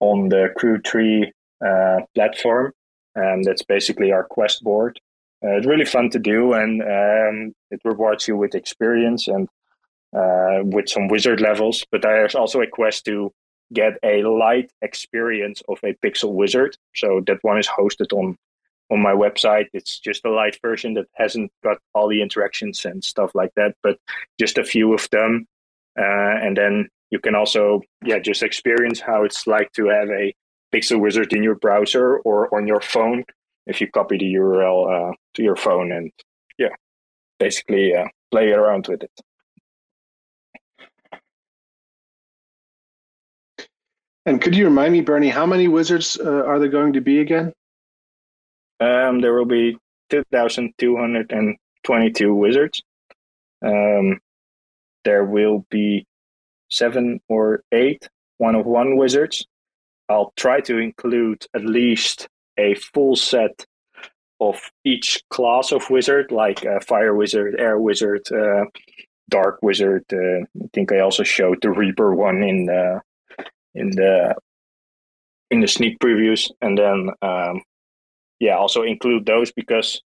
on the Crew3 uh, platform, um, that's basically our quest board. Uh, it's really fun to do, and um, it rewards you with experience and uh, with some wizard levels. But there's also a quest to get a light experience of a pixel wizard. So that one is hosted on on my website. It's just a light version that hasn't got all the interactions and stuff like that, but just a few of them. Uh, and then you can also, yeah, just experience how it's like to have a Pixel Wizard in your browser or on your phone if you copy the URL uh, to your phone and, yeah, basically uh, play around with it. And could you remind me, Bernie, how many wizards uh, are there going to be again? Um, there will be 2,222 wizards. Um, there will be seven or eight one of one wizards. I'll try to include at least a full set of each class of wizard, like a fire wizard, air wizard, uh, dark wizard. Uh, I think I also showed the Reaper one in the in the in the sneak previews, and then um, yeah, also include those because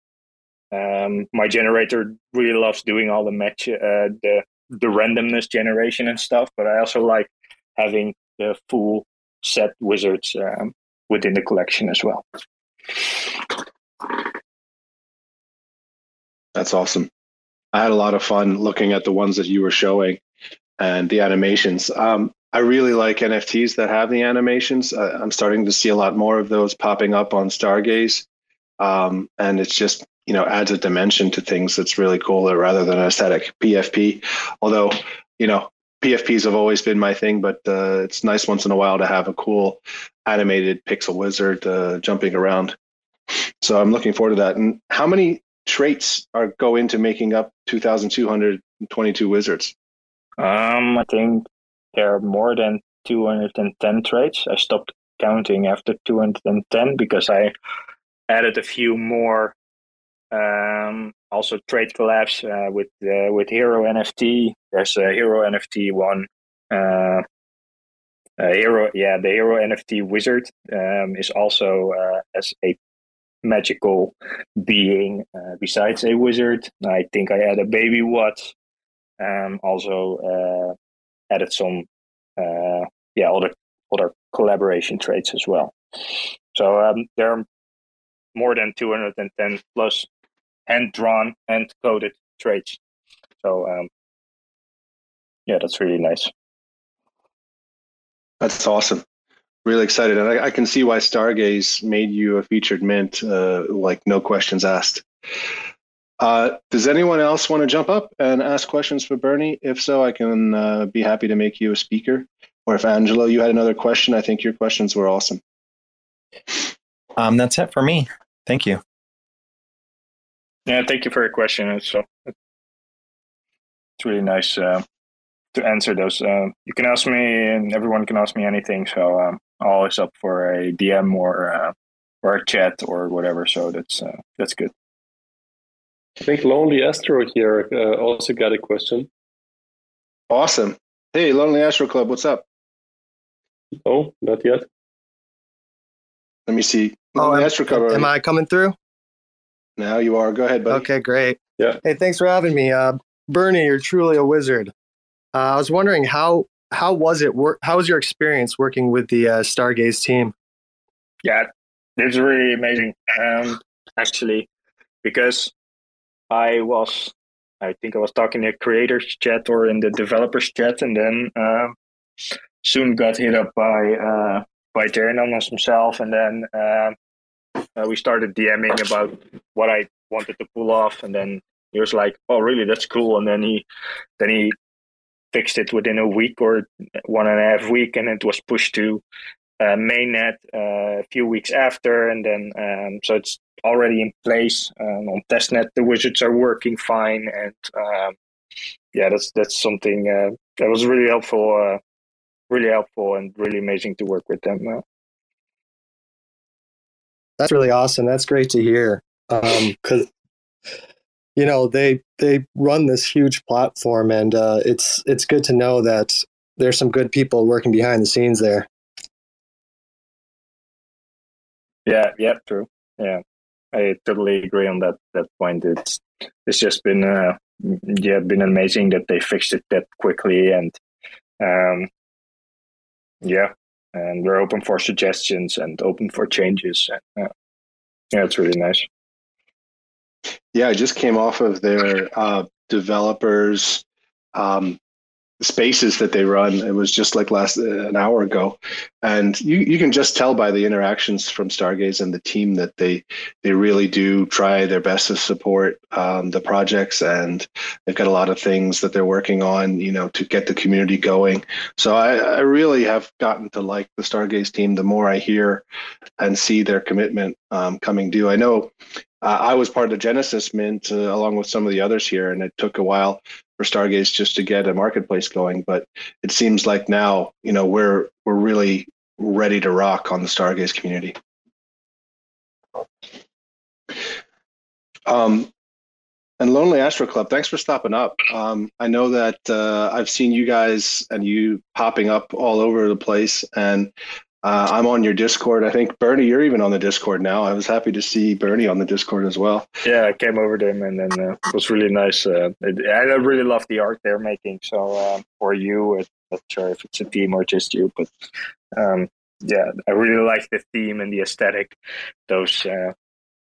um, my generator really loves doing all the match, uh, the the randomness generation and stuff. But I also like having the full set wizards um, within the collection as well. That's awesome. I had a lot of fun looking at the ones that you were showing and the animations. Um, I really like NFTs that have the animations. Uh, I'm starting to see a lot more of those popping up on Stargaze, um, and it's just you know adds a dimension to things that's really cool rather than aesthetic. PFP, although you know PFPs have always been my thing, but uh, it's nice once in a while to have a cool animated pixel wizard uh, jumping around. So I'm looking forward to that. And how many traits are go into making up 2,222 wizards? Um, I think there are more than 210 traits. I stopped counting after 210 because I added a few more. Um, also trade collabs uh, with uh, with Hero NFT. There's a Hero NFT one. Uh, Hero, yeah, the Hero NFT wizard um, is also uh, as a magical being uh, besides a wizard. I think I added a baby what. Um, also uh, added some yeah other other collaboration traits as well. So um, there are more than 210 plus hand drawn, hand coded traits. So um, yeah, that's really nice. That's awesome. Really excited, and I, I can see why Stargaze made you a featured mint. Uh, like no questions asked. Uh, does anyone else want to jump up and ask questions for Bernie? If so, I can uh, be happy to make you a speaker. Or if Angelo, you had another question, I think your questions were awesome. Um, that's it for me. Thank you. Yeah, thank you for your question. It's, uh, it's really nice uh, to answer those. Uh, you can ask me, and everyone can ask me anything. So um, I'm always up for a DM or uh, or a chat or whatever. So that's uh, that's good. I think Lonely Astro here uh, also got a question. Awesome. Hey, Lonely Astro Club, what's up? Oh, not yet. Let me see. Oh, am, am I coming through? Now you are. Go ahead, buddy. Okay, great. Yeah. Hey, thanks for having me. Uh, Bernie, you're truly a wizard. Uh, I was wondering how how was it work? How was your experience working with the uh, Stargaze team? Yeah, it was really amazing. Um, actually, because I was, I think I was talking in the creators chat or in the developers chat, and then uh, soon got hit up by by Terranamos himself, and then uh, uh, we started DMing about what I wanted to pull off, and then he was like, "Oh, really? That's cool." And then he then he fixed it within a week or one and a half week, and it was pushed to uh, mainnet uh, a few weeks after, and then um, so it's already in place um, on testnet. The wizards are working fine, and um, yeah, that's that's something uh, that was really helpful, uh, really helpful, and really amazing to work with them. Uh. That's really awesome. That's great to hear. Because um, you know they they run this huge platform, and uh, it's it's good to know that there's some good people working behind the scenes there. Yeah, yeah, true. Yeah, I totally agree on that that point. It's it's just been uh, yeah been amazing that they fixed it that quickly, and um, yeah, and we're open for suggestions and open for changes. Uh, yeah, it's really nice. Yeah, I just came off of their uh, developers um, spaces that they run. It was just like last uh, an hour ago, and you you can just tell by the interactions from Stargaze and the team that they they really do try their best to support um, the projects, and they've got a lot of things that they're working on, you know, to get the community going. So I, I really have gotten to like the Stargaze team. The more I hear and see their commitment um, coming due, I know uh, I was part of the Genesis Mint uh, along with some of the others here, and it took a while for Stargaze just to get a marketplace going. But it seems like now, you know, we're we're really ready to rock on the Stargaze community. Um, and Lonely Astro Club, thanks for stopping up. Um, I know that uh, I've seen you guys and you popping up all over the place, and uh, I'm on your Discord. I think Bernie, you're even on the Discord now. I was happy to see Bernie on the Discord as well. Yeah, I came over to him, and then uh, it was really nice. Uh, it, I really love the art they're making. So uh, for you, I'm not sure if it's a team or just you, but um, yeah, I really like the theme and the aesthetic, those uh,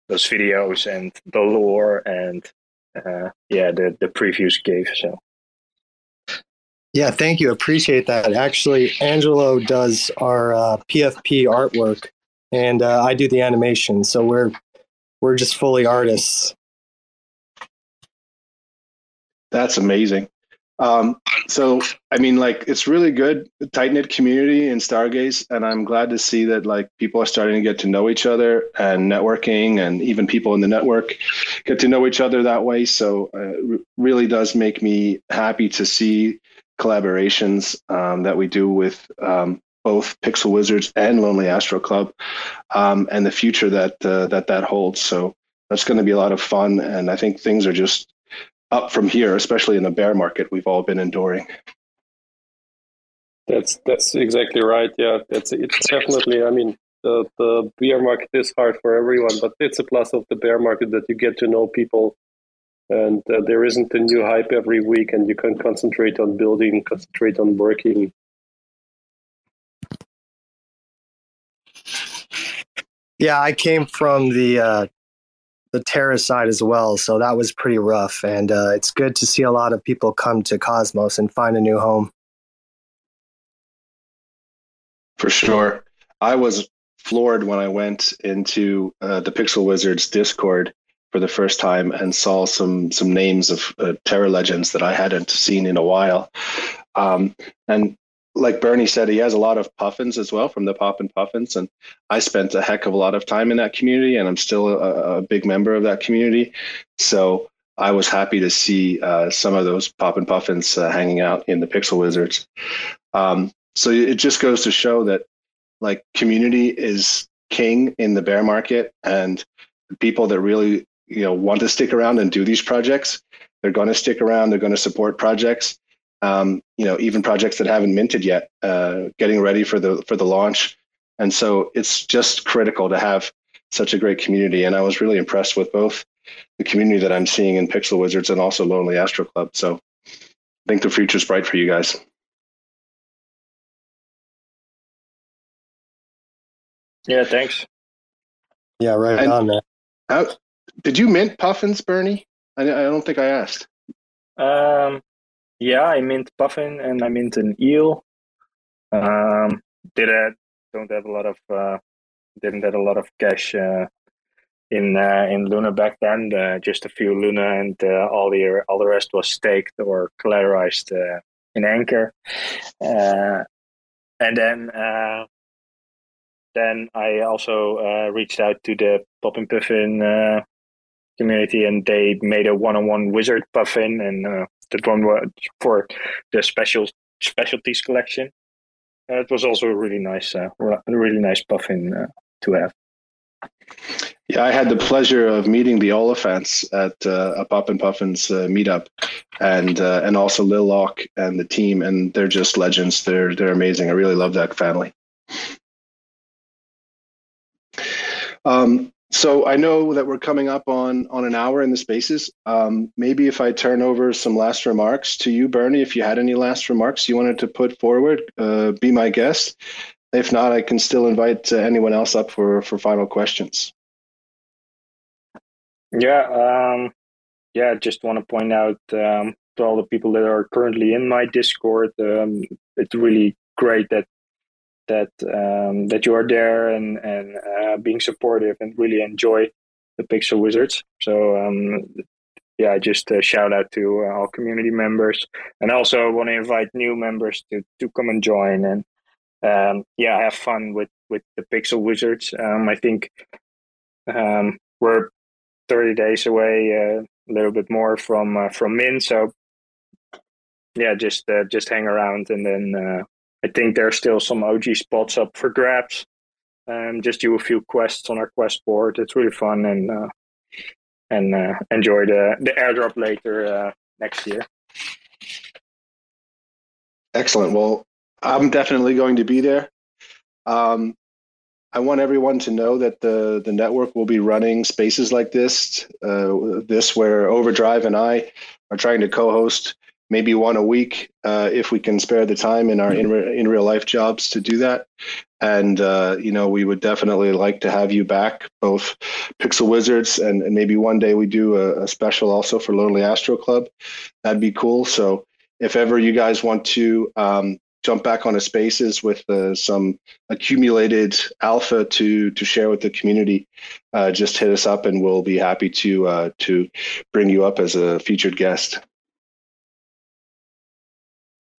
those videos and the lore, and uh, yeah, the the previews gave. So yeah, thank you. Appreciate that. Actually, Angelo does our uh, PFP artwork, and uh, I do the animation. So we're we're just fully artists. That's amazing. Um, so I mean, like it's really good, tight knit community in Stargaze, and I'm glad to see that like people are starting to get to know each other and networking, and even people in the network get to know each other that way. So uh, it really does make me happy to see collaborations um, that we do with um, both Pixel Wizards and Lonely Astro Club, um, and the future that uh, that that holds. So that's going to be a lot of fun, and I think things are just up from here, especially in the bear market we've all been enduring. That's that's exactly right. Yeah, that's it's definitely. I mean, the the bear market is hard for everyone, but it's a plus of the bear market that you get to know people, and uh, there isn't a new hype every week, and you can concentrate on building, concentrate on working. Yeah, I came from the uh, the Terra side as well. So that was pretty rough. And uh, it's good to see a lot of people come to Cosmos and find a new home. For sure. I was floored when I went into uh, the Pixel Wizards Discord for the first time and saw some some names of uh, Terra legends that I hadn't seen in a while. Um, and like Bernie said, he has a lot of puffins as well from the Pop and Puffins, and I spent a heck of a lot of time in that community, and I'm still a, a big member of that community. So I was happy to see uh, some of those Pop and Puffins uh, hanging out in the Pixel Wizards. Um, so it just goes to show that like community is king in the bear market, and people that really you know want to stick around and do these projects, they're going to stick around. They're going to support projects um, you know, even projects that haven't minted yet, uh, getting ready for the for the launch. And so it's just critical to have such a great community. And I was really impressed with both the community that I'm seeing in Pixel Wizards and also Lonely Astro Club. So I think the future's bright for you guys. Yeah, thanks. Yeah, right and on, man. How, did you mint puffins, Bernie? I, I don't think I asked. Um, yeah, I mint puffin and I mint an eel. Um, did I don't have a lot of uh, didn't have a lot of cash uh, in uh, in Luna back then. Uh, just a few Luna, and uh, all the all the rest was staked or collateralized uh, in Anchor. Uh, and then uh, then I also reached out to the Pop and Puffin community, and they made a one-on-one wizard puffin, and uh, that one was for the special specialties collection. Uh, it was also a really nice, uh, really nice puffin uh, to have. Yeah, I had the pleasure of meeting the Oliphants at uh, a Pop and Puffins uh, meetup, and uh, and also Lil Lock and the team, and they're just legends. They're they're amazing. I really love that family. Um, so I know that we're coming up on on an hour in the spaces. Um, maybe if I turn over some last remarks to you, Bernie, if you had any last remarks you wanted to put forward, uh, be my guest. If not, I can still invite uh, anyone else up for for final questions. Yeah, um, yeah. Just want to point out um, to all the people that are currently in my Discord. Um, it's really great that that um, that you are there and and uh, being supportive and really enjoy the Pixel Wizards. So um, yeah, just a shout out to uh, all community members, and also want to invite new members to to come and join and um, yeah, have fun with with the Pixel Wizards. Um, I think um, we're 30 days away, uh, a little bit more from uh, from Min, so yeah, just uh, just hang around and then uh, I think there's still some OG spots up for grabs. Um, just do a few quests on our quest board. It's really fun and uh, and uh, enjoy the the airdrop later uh, next year. Excellent. Well, I'm definitely going to be there. Um, I want everyone to know that the the network will be running spaces like this, uh, this where OVRDRV and I are trying to co-host maybe one a week uh, if we can spare the time in our in, re- in real life jobs to do that. And uh, you know, we would definitely like to have you back, both Pixel Wizards and, and maybe one day we do a, a, special also for Lonely Astro Club. That'd be cool. So if ever you guys want to um, jump back onto spaces with uh, some accumulated alpha to to share with the community, uh, just hit us up and we'll be happy to uh, to bring you up as a featured guest.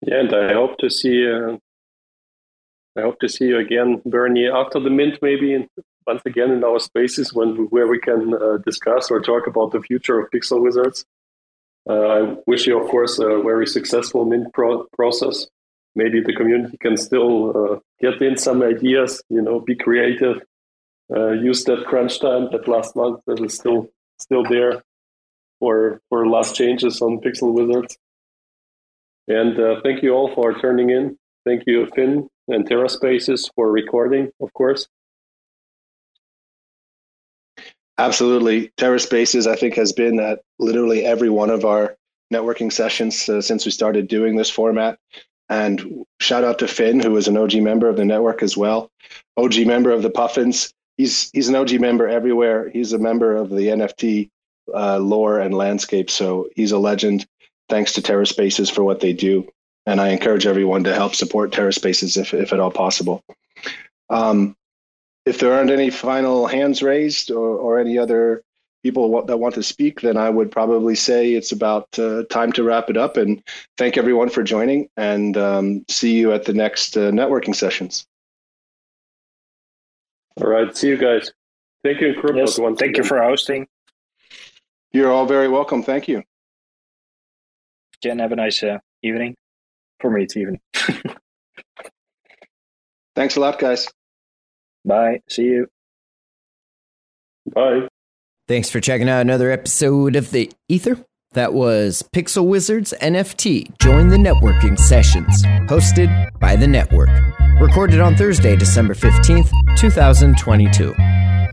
Yeah, and I hope to see. Uh, I hope to see you again, Bernie, after the mint, maybe once again in our spaces when where we can uh, discuss or talk about the future of Pixel Wizards. Uh, I wish you, of course, a very successful mint pro- process. Maybe the community can still uh, get in some ideas, you know, be creative, uh, use that crunch time that last month that is still still there for for last changes on Pixel Wizards. And uh, thank you all for turning in. Thank you, Finn and TerraSpaces for recording, of course. Absolutely. TerraSpaces, I think, has been at literally every one of our networking sessions uh, since we started doing this format. And shout out to Finn, who is an OG member of the network as well, OG member of the Puffins. He's he's an OG member everywhere. He's a member of the NFT uh, lore and landscape, so he's a legend. Thanks to TerraSpaces for what they do, and I encourage everyone to help support TerraSpaces if if at all possible. Um, if there aren't any final hands raised or, or any other people that want to speak, then I would probably say it's about uh, time to wrap it up. And thank everyone for joining and um, see you at the next uh, networking sessions. All right. See you guys. Thank you, Krupot, yes, Thank again. you for hosting. You're all very welcome. Thank you. Jen, have a nice uh, evening. For me, it's evening. Thanks a lot, guys. Bye. See you. Bye. Thanks for checking out another episode of The Ether. That was Pixel Wizards NFT Join the Networking Sessions, hosted by the network. Recorded on Thursday, December 15th, 2022.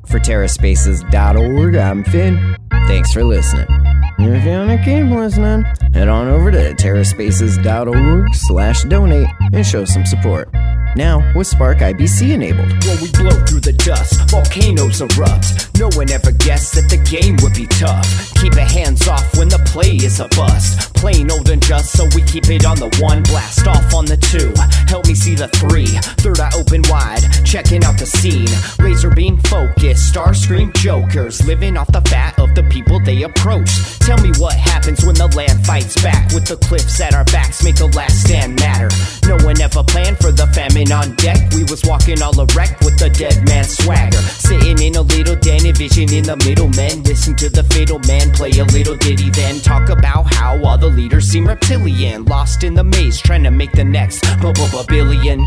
For TerraSpaces.org, I'm Finn. Thanks for listening. If you want to keep listening, head on over to TerraSpaces.org slash donate and show some support. Now, with Spark IBC enabled. When we blow through the dust, volcanoes erupt. No one ever guessed that the game would be tough. Keep it hands off when the play is a bust. Plain old and just, so we keep it on the one. Blast off on the two. Help me see the three. Third eye open wide, checking out the scene. Laser beam focus, star scream jokers. Living off the fat of the people they approach. Tell me what happens when the land fights back. With the cliffs at our backs, make the last stand matter. No one ever planned for the famine on deck. We was walking all erect with the dead man swagger. Sitting in a little den, vision in the middle, man. Listen to the fatal man play a little ditty, then talk about how all the leaders seem reptilian. Lost in the maze, trying to make the next billion.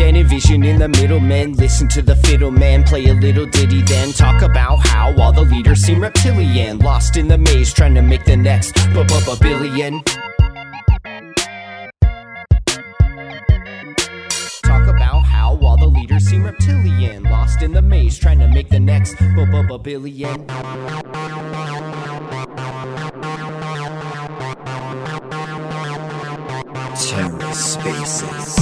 In a vision in the middle, man. Listen to the fiddle man play a little ditty, then talk about how all the leaders seem reptilian. Lost in the maze, trying to make the next billion. Talk about how all the leaders seem reptilian. Lost in the maze, trying to make the next billion. TerraSpaces.